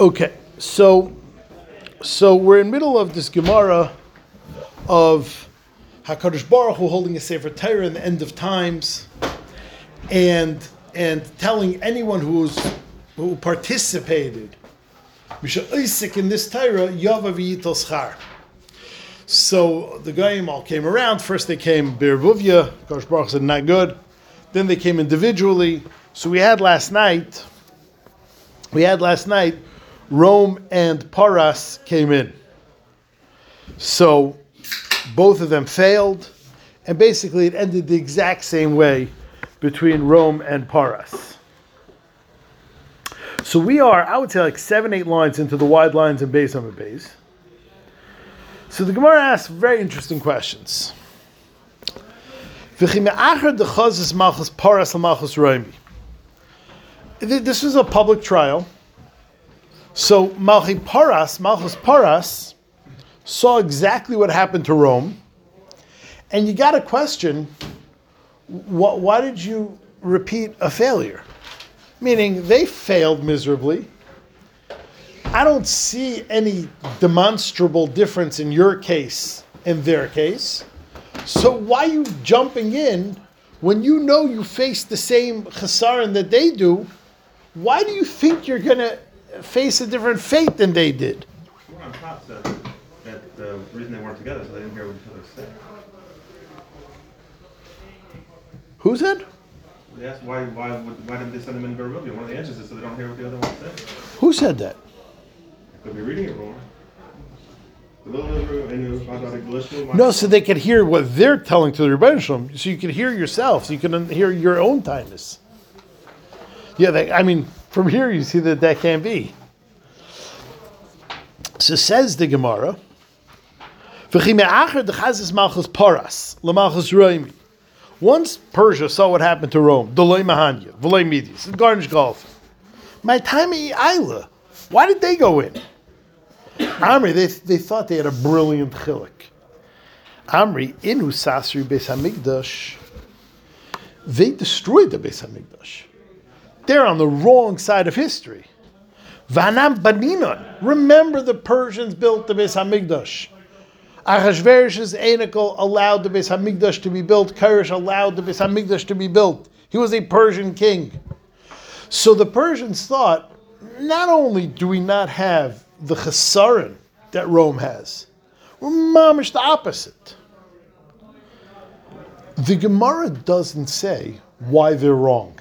Okay, so so we're in middle of this Gemara of Hakadosh Baruch Hu holding a Sefer Torah in the end of times, and and telling anyone who's who participated, Isaac in this Torah, Yava v'yitel schar. So the Goyim all came around. First they came Birvuvia, Hakadosh Baruch said not good. Then they came individually. So we had last night. We had last night. Rome and Paras came in. So both of them failed, and basically it ended the exact same way between Rome and Paras. So we are, I would say, like seven, eight lines into the wide lines in Beis Hamid base. So the Gemara asks very interesting questions. This is a public trial. So Malchi Paras, Malchus Paras, saw exactly what happened to Rome, and you got a question: wh- Why did you repeat a failure? Meaning they failed miserably. I don't see any demonstrable difference in your case and their case. So why are you jumping in when you know you face the same chesaron that they do? Why do you think you're to face a different fate than they did? Someone on top said that the uh, reason they weren't together is so they didn't hear what each other said. Who said? They asked why why why didn't they send them in Barovia? One of the answers is so they don't hear what the other one said. Who said that? Could be reading it wrong. The little Israel and you found out a glitch. No, so they could hear what they're telling to the Rebbeinu so you can hear yourself, so you can hear your own tightness. Yeah, they, I mean, from here you see that that can't be. So says the Gemara. Once Persia saw what happened to Rome, Doloi Mahanya, V'loi Midias, and Garnish Golf. My time Isla, why did they go in? Amri, they, they thought they had a brilliant chilik. Amri, inu sasri Beis Hamikdash. They destroyed the Beis Hamikdash. They're on the wrong side of history. Vanam Baninon. Remember the Persians built the Beis Hamikdash. Achashverosh's Anakel allowed the Beis Hamikdash to be built. Koresh allowed the Beis Hamikdash to be built. He was a Persian king. So the Persians thought, not only do we not have the chesaron that Rome has, we're mamish the opposite. The Gemara doesn't say why they're wrong.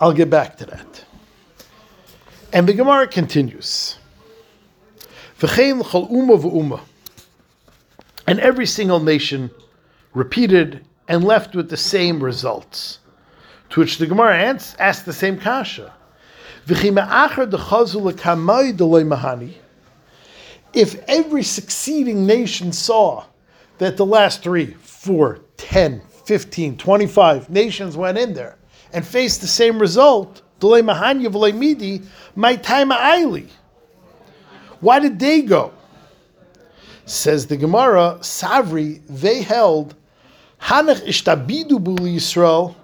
I'll get back to that. And the Gemara continues. And every single nation repeated and left with the same results. To which the Gemara asked the same kasha. If every succeeding nation saw that the last three, four, 10, 15, 25 nations went in there and faced the same result, midi, my time aili. Why did they go? Says the Gemara, Savri, they held Hanach ishtabidu buli Yisrael.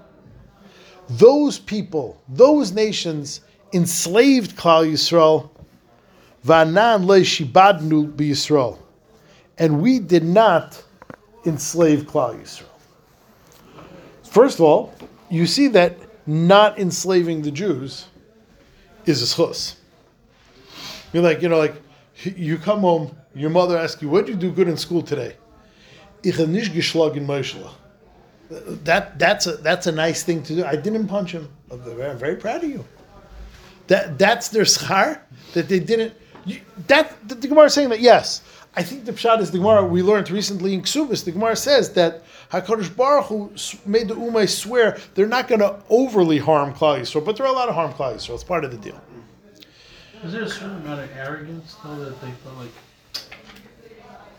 Those people, those nations enslaved Klal Yisrael. Vanan le shibadnu and we did not enslave Klal Yisrael. First of all, you see that not enslaving the Jews is a schus. You're like, you know, like you come home, your mother asks you, "What did you do good in school today?" Ich habe nicht geschlagen. That that's a that's a nice thing to do. I didn't punch him. I'm very, I'm very proud of you. That that's their schar that they didn't. You, that the, the Gemara is saying that yes. I think the pshat is the Gemara we learned recently in Ksubis. The Gemara says that Hakadosh Baruch Hu made the Umay swear they're not going to overly harm Klal Yisrael, but they're allowed to harm Klal Yisrael. It's part of the deal. Is there a certain amount of arrogance though that they felt like,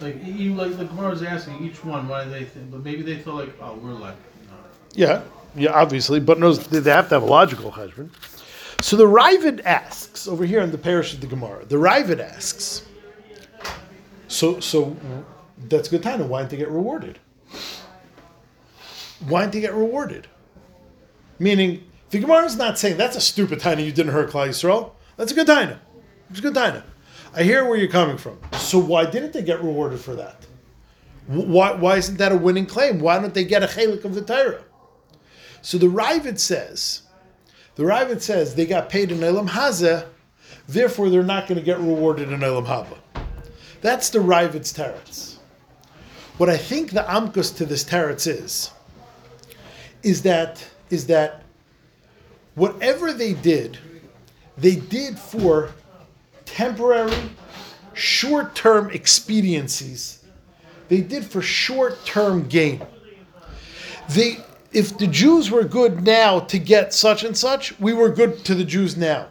like you like the Gemara was asking each one why they think, but maybe they feel like oh we're like no. Yeah, yeah, obviously, but knows they have to have a logical husband. So the Ravid asks over here in the parish of the Gemara. The Ravid asks. So, so that's a good time. Why didn't they get rewarded? Why didn't they get rewarded? Meaning, the Gemara is not saying that's a stupid time you didn't hurt Klal Yisrael. That's a good time. It's a good taina. I hear where you're coming from. So why didn't they get rewarded for that? Why, why isn't that a winning claim? Why don't they get a chelik of the Torah? So the Ravid says, the Ravid says they got paid in Elam Hazeh, therefore they're not going to get rewarded in Elam Haba. That's the Ravid's teretz. What I think the amkus to this teretz is, is that is that whatever they did, they did for temporary, short-term expediencies. They did for short-term gain. They, if the Jews were good now to get such and such, we were good to the Jews now.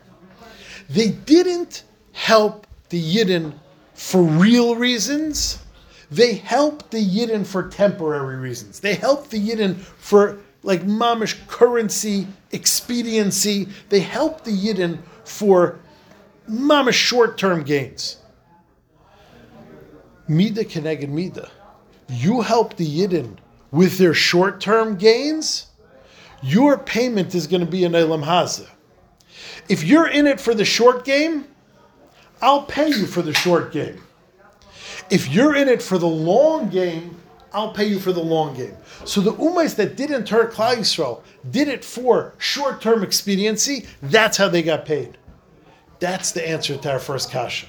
They didn't help the Yidden for real reasons. They helped the Yidden for temporary reasons. They helped the Yidden for like mamish currency, expediency. They help the Yidden for mamish short-term gains. Mida keneged mida. You help the Yidden with their short-term gains, your payment is going to be an Elam Hazeh. If you're in it for the short game, I'll pay you for the short game. If you're in it for the long game, I'll pay you for the long game. So the Umays that didn't hurt Klal Yisrael did it for short-term expediency. That's how they got paid. That's the answer to our first kasha.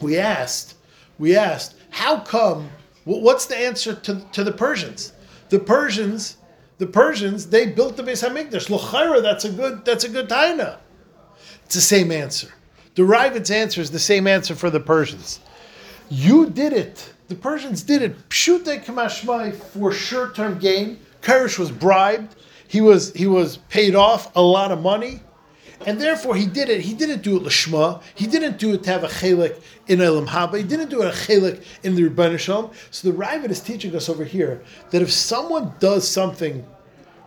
We asked, we asked, how come? What's the answer to, to the Persians? The Persians, the Persians, they built the Beis Hamikdash. L'chayra, that's a good, that's a good taina. It's the same answer. The Ravid's answer is the same answer for the Persians. You did it. The Persians did it. Pshute kamashmai for short-term gain. Koresh was bribed. He was he was paid off a lot of money, and therefore he did it. He didn't do it lishma. He didn't do it to have a chelik in Elam Haba. He didn't do it a chelik in the Rebbeinu. So the Ravid is teaching us over here that if someone does something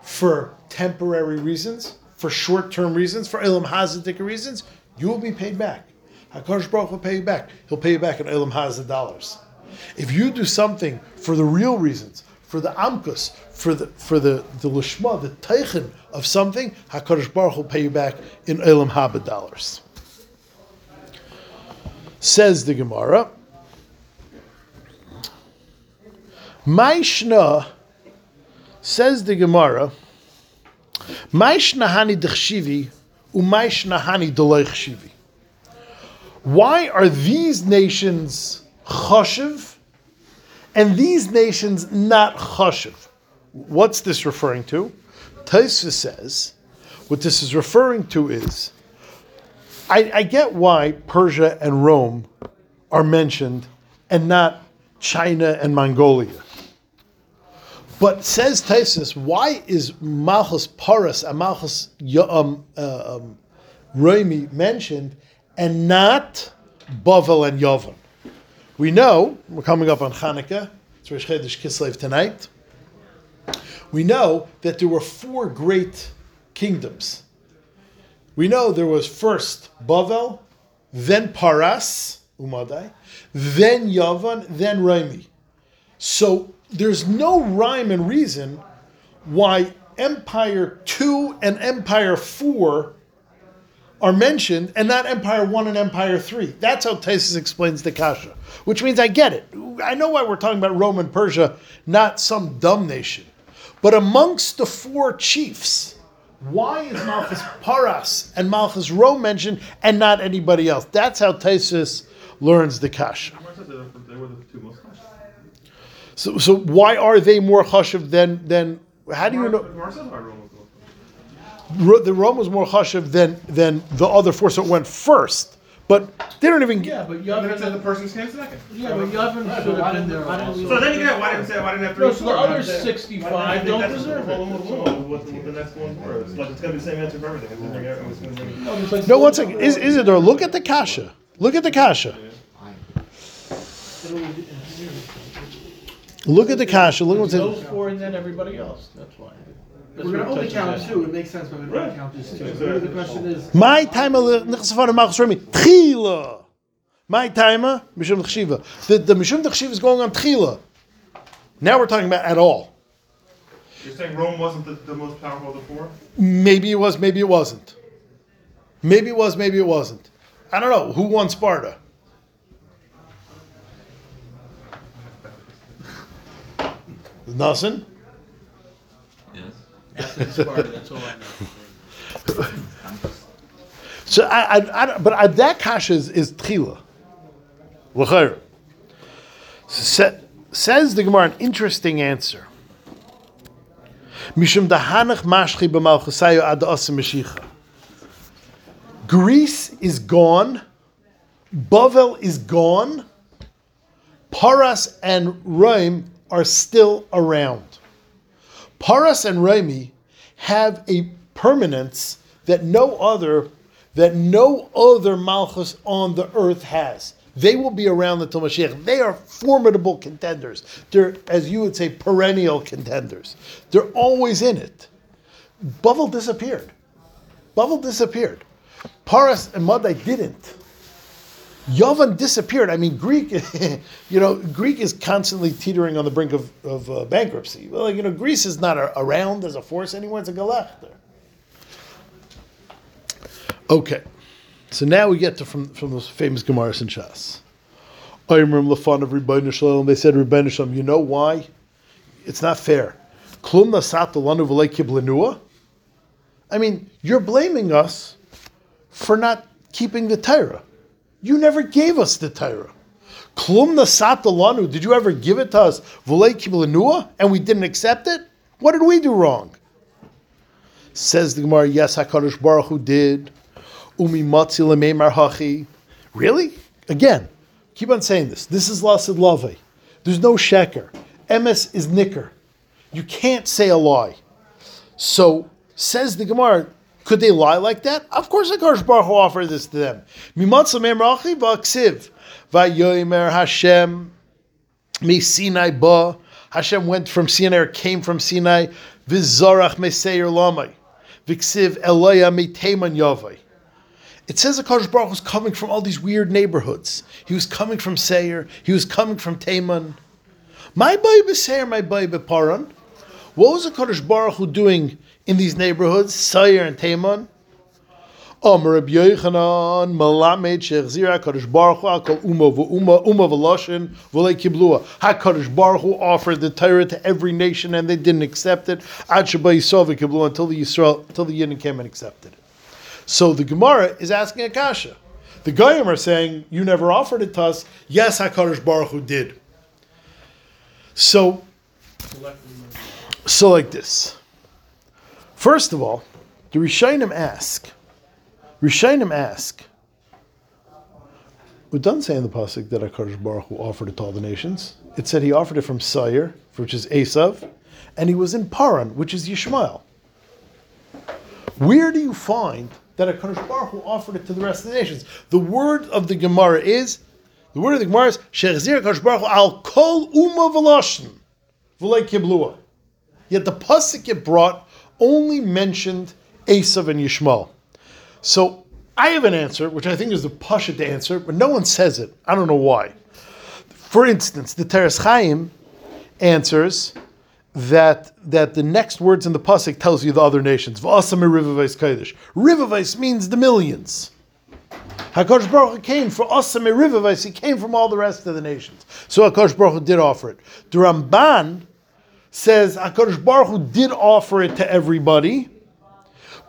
for temporary reasons, for short-term reasons, for Elam Hazadik reasons, you will be paid back. Hakadosh Baruch will pay you back. He'll pay you back in Elam Hazad dollars. If you do something for the real reasons, for the amkus, for the for the the lishma, the teichen of something, Hakadosh Baruch will pay you back in Elam Haba dollars. Says the Gemara. Maishna says the Gemara. Maishna hani dechshivi, umaishna hani. Why are these nations choshev and these nations not choshev? What's this referring to? Taisa says, what this is referring to is, I, I get why Persia and Rome are mentioned and not China and Mongolia. But says Taisus, why is Malchus Paras and Malchus um, uh, um, Roimi mentioned and not Bavel and Yavon? We know, we're coming up on Hanukkah, it's Rosh Chodesh Kislev tonight. We know that there were four great kingdoms. We know there was first Bavel, then Paras, Umadai, then Yavan, then Raimi. So there's no rhyme and reason why Empire 2 and Empire 4 are mentioned and not Empire 1 and Empire 3. That's how Taisus explains the Kasha, which means I get it. I know why we're talking about Rome and Persia, not some dumb nation. But amongst the four chiefs, why is Malchus Paras and Malchus Rome mentioned and not anybody else? That's how Taisus learns the Kasha. Gemara says that They were the two most chashiv. So, so why are they more chashiv than than? How do you know Gemara says why Rome was the most chashiv. Ro- the Rome was more chashiv than than the other four? So it went first, but they don't even. Yeah, but And then it said the Yavin, Persians came second. yeah, but Yavin should have been there also. So then you get why didn't say why didn't have three? No, so the other Why didn't sixty-five don't deserve what- it. what- the next one's for. Like it's gonna be the same answer for everything. It's gonna bring everyone- it's gonna bring- No, it's like- No, one second. Is Isidore, look at the kasha. Look at the kasha. Look at the kasha. Look what's in. Those four and then everybody else, that's why. That's We're gonna only count two, it makes sense, but we don't Right. count just two. Exactly. The question is, My time nichsafan malchus remi tchila. My timer uh, mishum tchshiva. The the mishum tchshiva is going on tchila. Now we're talking about at all. You're saying Rome wasn't the, the most powerful of the four? Maybe it was. Maybe it wasn't. Maybe it was. Maybe it wasn't. I don't know who won Sparta. Nothing. That's all I know. So I, I, I but I, that kasha is, is tchila. L'chayr. Sa- Says the Gemara an interesting answer. Mishum dahanach mashchi b'malchusayu ad. Greece is gone. Bavel is gone. Paras and Rome are still around. Paras and Rami have a permanence that no other that no other malchus on the earth has. They will be around until Mashiach. They are formidable contenders. They're, as you would say, perennial contenders. They're always in it. Bavel disappeared. Bavel disappeared. Paras and Madai didn't. Yavan disappeared. I mean, Greek, you know, Greek is constantly teetering on the brink of, of uh, bankruptcy. Well, you know, Greece is not a, around as a force anymore. It's a galach there. Okay, so now we get to from from those famous Gemaras and Shas. Oimrim lafan of Rebbeinu Shalom. They said Rebbeinu Shalom. You know why? It's not fair. Klum. I mean, you're blaming us for not keeping the Torah. You never gave us the Torah. Klum nasat lanu. Did you ever give it to us? V'lei and we didn't accept it. What did we do wrong? Says the Gemara, yes, HaKadosh Baruch Hu did. Umi matzi hachi. Really? Again, keep on saying this. This is lasid lave. There's no sheker. Emes is nicker. You can't say a lie. So, says the Gemara, could they lie like that? Of course HaKadosh Baruch Hu offered this to them. Mimatz lemeimar v'aksiv. Vayomer Hashem Mi Sinai ba. Hashem went from Sinai or came from Sinai. Vizarach meseir lamai. Viksiv Eloya mi Teman Yavai. It says Akash Baruch was coming from all these weird neighborhoods. He was coming from Seir. He was coming from Taman. My boy Seir, my boy Paran. What was Akash Baruch Hu doing in these neighborhoods, Seir and Taman? Omer Reb Yochanan Malamed Shechzira Hakadosh Baruch Hu Akol Uma V'Uma Uma V'Loshin V'Lei Kiblua. Hakadosh Baruch Hu offered the Torah to every nation and they didn't accept it. Ad Sheba Yisrael V'Kiblua until the Yisrael until the Yidden came and accepted it. So the Gemara is asking Akasha. The Goyim are saying you never offered it to us. Yes, Hakadosh Baruch Hu did. So so like this. First of all, the Rishonim ask. Rishonim ask. It doesn't say in the pasuk that Hakadosh Baruch Hu offered it to all the nations. It said he offered it from Seir, which is Esav, and he was in Paran, which is Yishmael. Where do you find that Hakadosh Baruch Hu offered it to the rest of the nations? The word of the Gemara is, the word of the Gemara is Shechzir Hakadosh Baruch Hu al kol uma v'loshin v'lei kiblua. Yet the pasuk it brought only mentioned Esav and Yishmael. So I have an answer, which I think is the Pashut answer, but no one says it. I don't know why. For instance, the Teres Chaim answers that that the next words in the pasuk tells you the other nations. Rivavais kodesh. Rivavais means the millions. Hakadosh Baruch Hu came for asam rivavais. He came from all the rest of the nations. So Hakadosh Baruch Hu did offer it. The Ramban says Hakadosh Baruch Hu did offer it to everybody.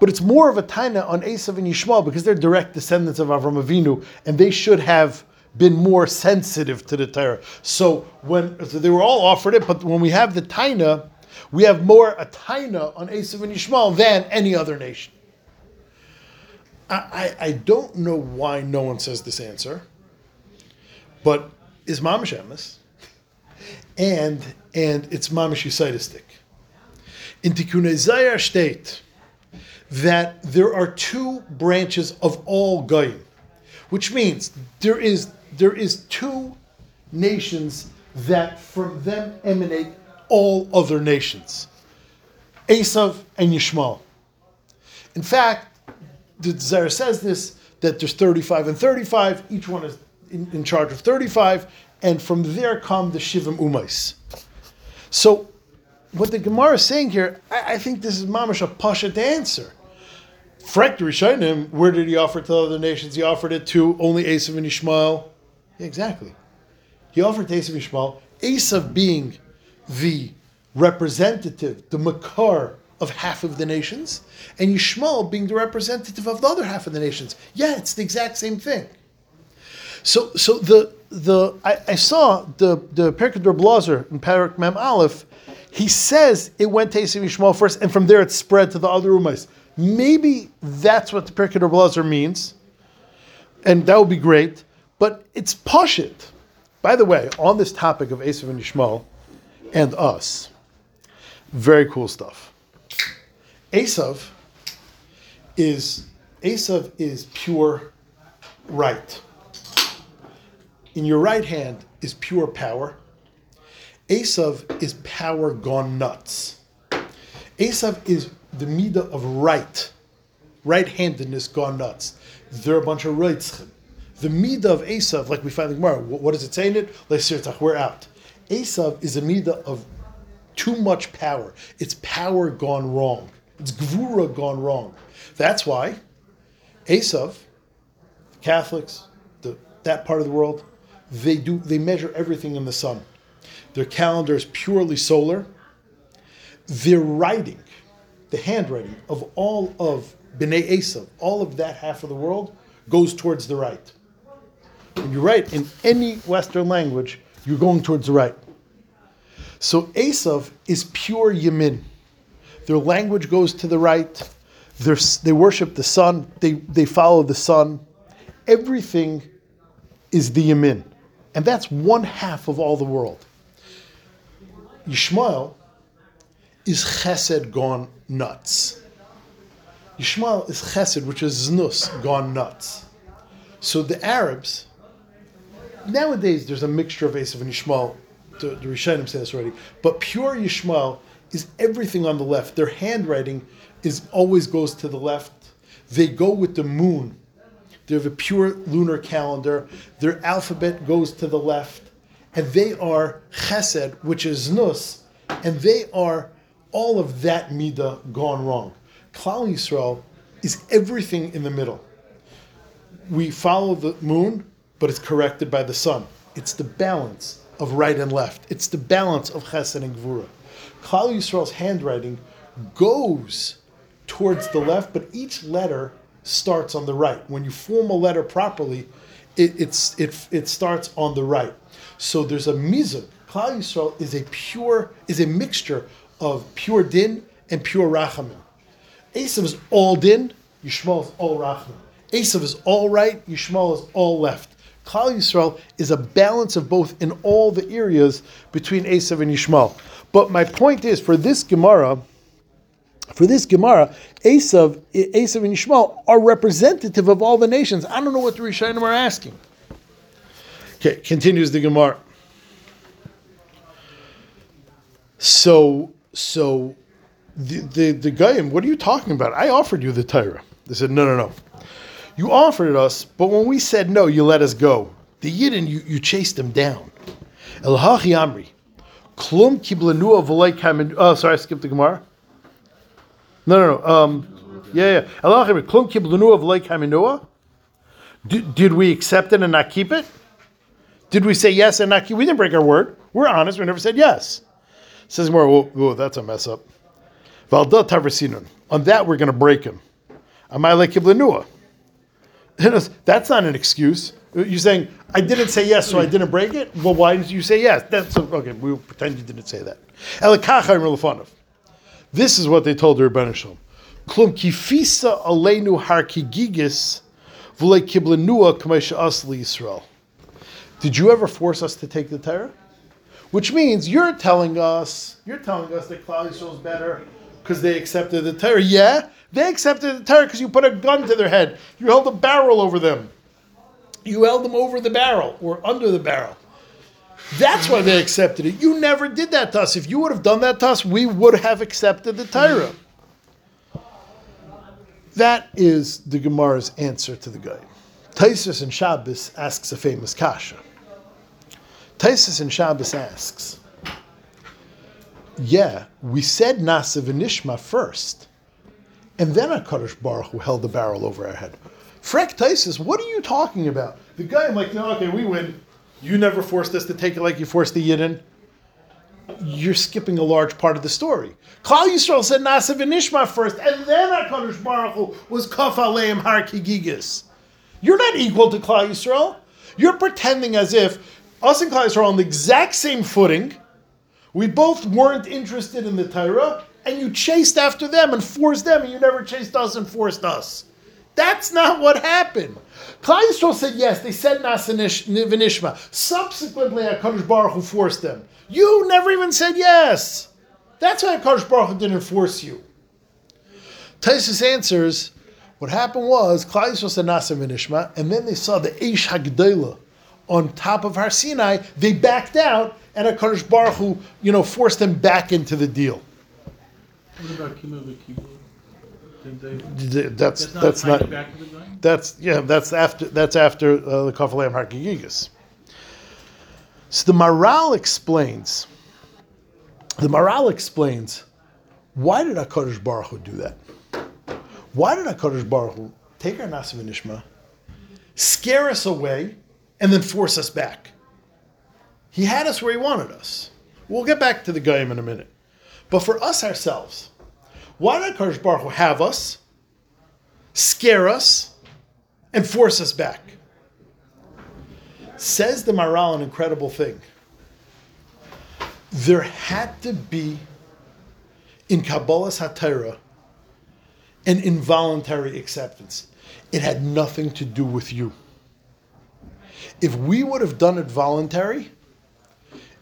But it's more of a taina on Esav and Yishmael because they're direct descendants of Avram Avinu, and they should have been more sensitive to the Torah. So when so they were all offered it, but when we have the taina, we have more a taina on Esav and Yishmael than any other nation. I, I, don't know why no one says this answer, but is mamish emes, and and it's mamish yisaitistic. In Tikkunei Zohar state that there are two branches of all goyim, which means there is there is two nations that from them emanate all other nations, Esav and Yishmael. In fact, the Zohar says this that there's 35 and 35, each one is in, in charge of 35, and from there come the Shivim Umais. So, what the Gemara is saying here, I, I think this is mamash a pasha to answer. Frank Rishonim, where did he offer it to the other nations? He offered it to only Esav and Ishmael. Exactly. He offered to Esav and Ishmael, Esav being the representative, the makar of half of the nations, and Yishmael being the representative of the other half of the nations. Yeah, it's the exact same thing. So, so the the I, I saw the the Perkei Blazer in Parak Mem Aleph. He says it went to Esav Yishmael first, and from there it spread to the other Umais. Maybe that's what the Perkei Blazer means, and that would be great. But it's Pashit. By the way, on this topic of Esav and Yishmael and us, very cool stuff. Esav is Esav is pure right. In your right hand is pure power. Esav is power gone nuts. Esav is the midah of right, right-handedness gone nuts. They're a bunch of reitzchim. The midah of Esav, like we find in Gemara, what does it say in it? We're out. Esav is a midah of too much power. It's power gone wrong. It's gvura gone wrong. That's why Esav, Catholics, the, that part of the world, they do they measure everything in the sun. Their calendar is purely solar. Their writing, the handwriting of all of Bnei Esav, all of that half of the world, goes towards the right. When you write in any Western language, you're going towards the right. So Esav is pure Yamin. Their language goes to the right. They're, they worship the sun. They, they follow the sun. Everything is the Yamin. And that's one half of all the world. Yishmael is chesed gone nuts. Yishmael is chesed, which is znus, gone nuts. So the Arabs, nowadays there's a mixture of Esav and Yishmael. The, the Rishonim say this already. But pure Yishmael is everything on the left. Their handwriting is always goes to the left. They go with the moon. They have a pure lunar calendar. Their alphabet goes to the left. And they are chesed, which is nus, and they are all of that midah gone wrong. Klal Yisrael is everything in the middle. We follow the moon, but it's corrected by the sun. It's the balance of right and left. It's the balance of chesed and gvura. Klal Yisrael's handwriting goes towards the left, but each letter starts on the right. When you form a letter properly, it, it's, it, it starts on the right. So there's a mizuk. Klal Yisrael is a pure, is a mixture of pure din and pure rachamim. Esav is all din, Yishmael is all rachamim. Esav is all right, Yishmael is all left. Klal Yisrael is a balance of both in all the areas between Esav and Yishmael. But my point is, for this Gemara, for this Gemara, Esav, Esav and Yishmael are representative of all the nations. I don't know what the Rishonim are asking. Okay, continues the Gemara. So, so the the the what are you talking about? I offered you the Torah. They said, no, no, no. You offered us, but when we said no, you let us go. The Yidden, you, you chased them down. El Amri. Klum kamin. Oh, sorry, I skipped the Gemara. No, no, no. Um, yeah, yeah. El Hachi Klum kiblanua v'lei kaminua. Did we accept it and not keep it? Did we say yes and not keep? We didn't break our word. We're honest. We never said yes. Says more. That's a mess up. Valda. On that, we're going to break him. Amai kiblanua. That's not an excuse. You're saying, I didn't say yes, so I didn't break it? Well, why did you say yes? That's okay, we'll pretend you didn't say that. This is what they told the Rebbeinu Shalom. Klum kifisa aleinu har kigigis v'le kiblenua Yisrael. Did you ever force us to take the Torah? Which means you're telling us, you're telling us that Klal Yisrael is better because they accepted the Torah. Yeah, they accepted the Torah because you put a gun to their head. You held a barrel over them. You held them over the barrel or under the barrel. That's why they accepted it. You never did that to us. If you would have done that to us, we would have accepted the Torah. That is the Gemara's answer to the guy. Taisus and Shabbos asks a famous kasha. Taisus and Shabbos asks, yeah, we said Nasa Nishma first and then HaKadosh Baruch Hu held the barrel over our head. Frek Taisis, what are you talking about? The guy, I'm like, no, okay, we win. You never forced us to take it like you forced the Yidden. You're skipping a large part of the story. Klal Yisrael said Nasa v'nishma first, and then HaKadosh Baruch Hu was Kaf Aleim Har Kigigis. You're not equal to Klal Yisrael. You're pretending as if us and Klal Yisrael are on the exact same footing. We both weren't interested in the Torah, and you chased after them and forced them, and you never chased us and forced us. That's not what happened. Klal Yisrael said yes. They said Nas v'nishma. Subsequently, Hakadosh Baruch Hu forced them. You never even said yes. That's why Hakadosh Baruch Hu didn't force you. Taisus answers. What happened was Klal Yisrael said Nas v'nishma, and then they saw the Eish Hagdela on top of Har Sinai. They backed out, and Hakadosh Baruch Hu, you know, forced them back into the deal. What about? Did they? That's That's not that's back to the guy. That's yeah. That's after. That's after uh, the Kafalam Harkigigas. So the Maharal explains. The Maharal explains why did Hakadosh Baruch Hu do that? Why did Hakadosh Baruch Hu take our Nasim and Nishma, scare us away, and then force us back? He had us where he wanted us. We'll get back to the Goyim in a minute. But for us ourselves, why did Hakadosh Baruch Hu have us, scare us, and force us back. Says the Maharal an incredible thing. There had to be in Kabbalah's HaTorah an involuntary acceptance. It had nothing to do with you. If we would have done it voluntary,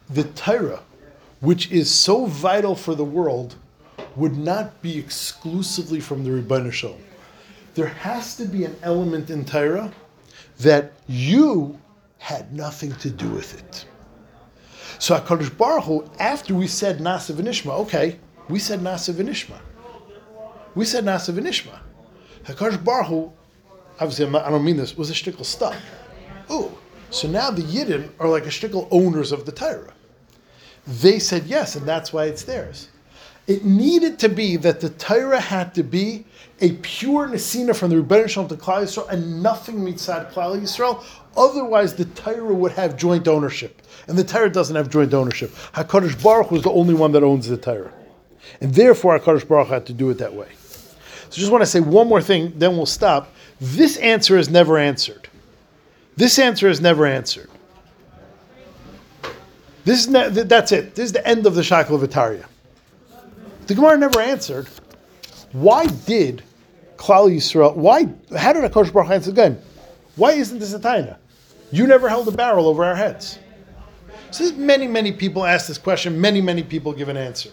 the Torah, which is so vital for the world, would not be exclusively from the Rebbeinu Shalom there has to be an element in Torah that you had nothing to do with it. So HaKadosh Baruch Hu, after we said Nasa v'nishma, okay, we said Nasa v'nishma. We said Nasa v'nishma. HaKadosh Baruch Hu, obviously not, I don't mean this, was a shtickle stuck. Oh, so now the Yidden are like a shtickle owners of the Torah. They said yes, and that's why it's theirs. It needed to be that the Torah had to be a pure Nesina from the Rebbeinu Shalom to Klal Yisrael and nothing mitzad Klal Yisrael. Otherwise, the Torah would have joint ownership, and the Torah doesn't have joint ownership. Hakadosh Baruch was the only one that owns the Torah, and therefore Hakadosh Baruch had to do it that way. So, just want to say one more thing, then we'll stop. This answer is never answered. This answer is never answered. This is ne- th- that's it. This is the end of the Shackle of Itaria. The Gemara never answered. Why did Klal Yisrael? Why? How did Hakadosh Baruch Hu answer? Why isn't this a taina? You never held a barrel over our heads. So many, many people ask this question. Many, many people give an answer.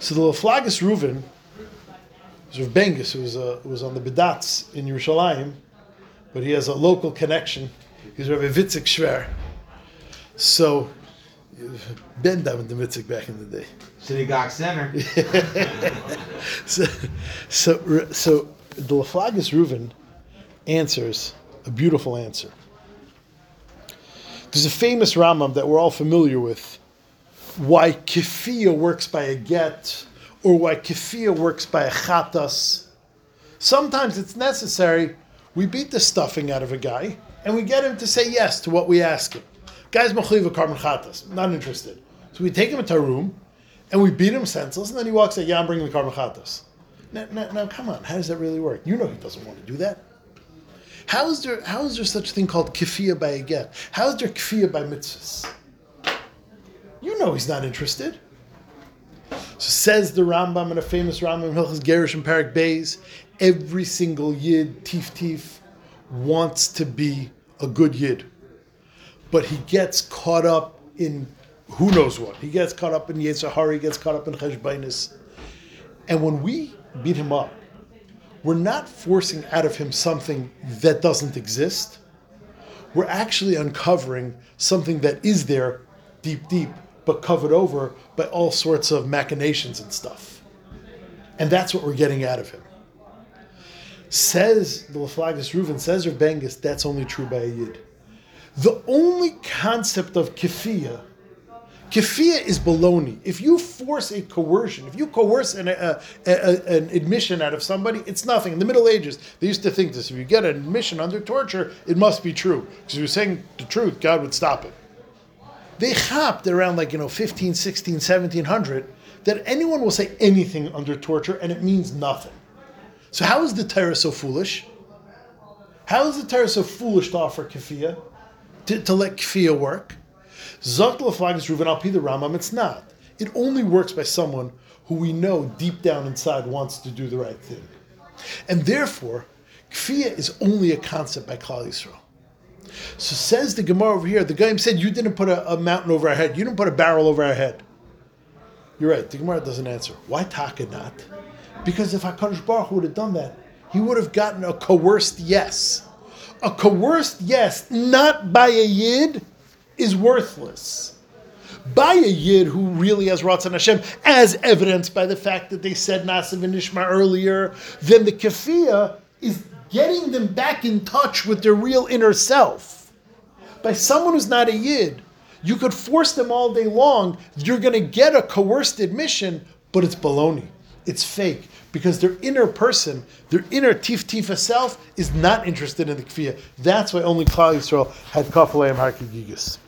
So the Leflagus Reuven, Rav Bengis, who was, uh, who was on the Bedats in Yerushalayim, but he has a local connection. He's Rabbi Vitzik Shver. So Ben davened to Vitzik back in the day. Synagogue Center. so, so, so the Leflagus Reuven answers a beautiful answer. There's a famous Rambam that we're all familiar with. Why kefia works by a get, or why kefia works by a chatas. Sometimes it's necessary. We beat the stuffing out of a guy, and we get him to say yes to what we ask him. Guy's machiva korban chatas, not interested. So we take him to a room, and we beat him senseless, and then he walks out, yeah, I'm bringing the korban chatas. Now, now, now, come on, how does that really work? You know he doesn't want to do that. How is there, how is there such a thing called kefia by a get? How is there kefia by mitzvahs? You know he's not interested. So says the Rambam in a famous Rambam, Hilchas Gerish and Parak Bays, every single yid, tif tif, wants to be a good yid. But he gets caught up in who knows what. He gets caught up in Yetzirah, he gets caught up in Cheshbainis. And when we beat him up, we're not forcing out of him something that doesn't exist. We're actually uncovering something that is there deep, deep, but covered over by all sorts of machinations and stuff. And that's what we're getting out of him. Says the Leflagus Reuven, says Rav Bengis, that's only true by a Yid. The only concept of kefiyah Kefia is baloney. If you force a coercion, if you coerce an, a, a, an admission out of somebody, it's nothing. In the Middle Ages, they used to think this: if you get an admission under torture, it must be true because if you're saying the truth, God would stop it. They hopped around like you know 15, 16, 1700 that anyone will say anything under torture and it means nothing. So how is the Torah so foolish? How is the Torah so foolish to offer kafia, to, to let kafia work? Zot leflagas Ruven al the Rambam, it's not. It only works by someone who we know deep down inside wants to do the right thing. And therefore, kfiyah is only a concept by Klal Yisrael. So says the Gemara over here, the guy said, You didn't put a, a, mountain over our head, you didn't put a barrel over our head. You're right, the Gemara doesn't answer. Why Taka not? Because if HaKadosh Baruch would have done that, he would have gotten a coerced yes. A coerced yes, not by a yid, is worthless. By a yid who really has Ratzon Hashem, as evidenced by the fact that they said Nasiv and Ishma earlier, then the kafia is getting them back in touch with their real inner self. By someone who's not a yid, you could force them all day long. You're going to get a coerced admission, but it's baloney. It's fake because their inner person, their inner tif tifa self, is not interested in the kfiyah. That's why only Klal Yisrael had kafaleim harkigigas.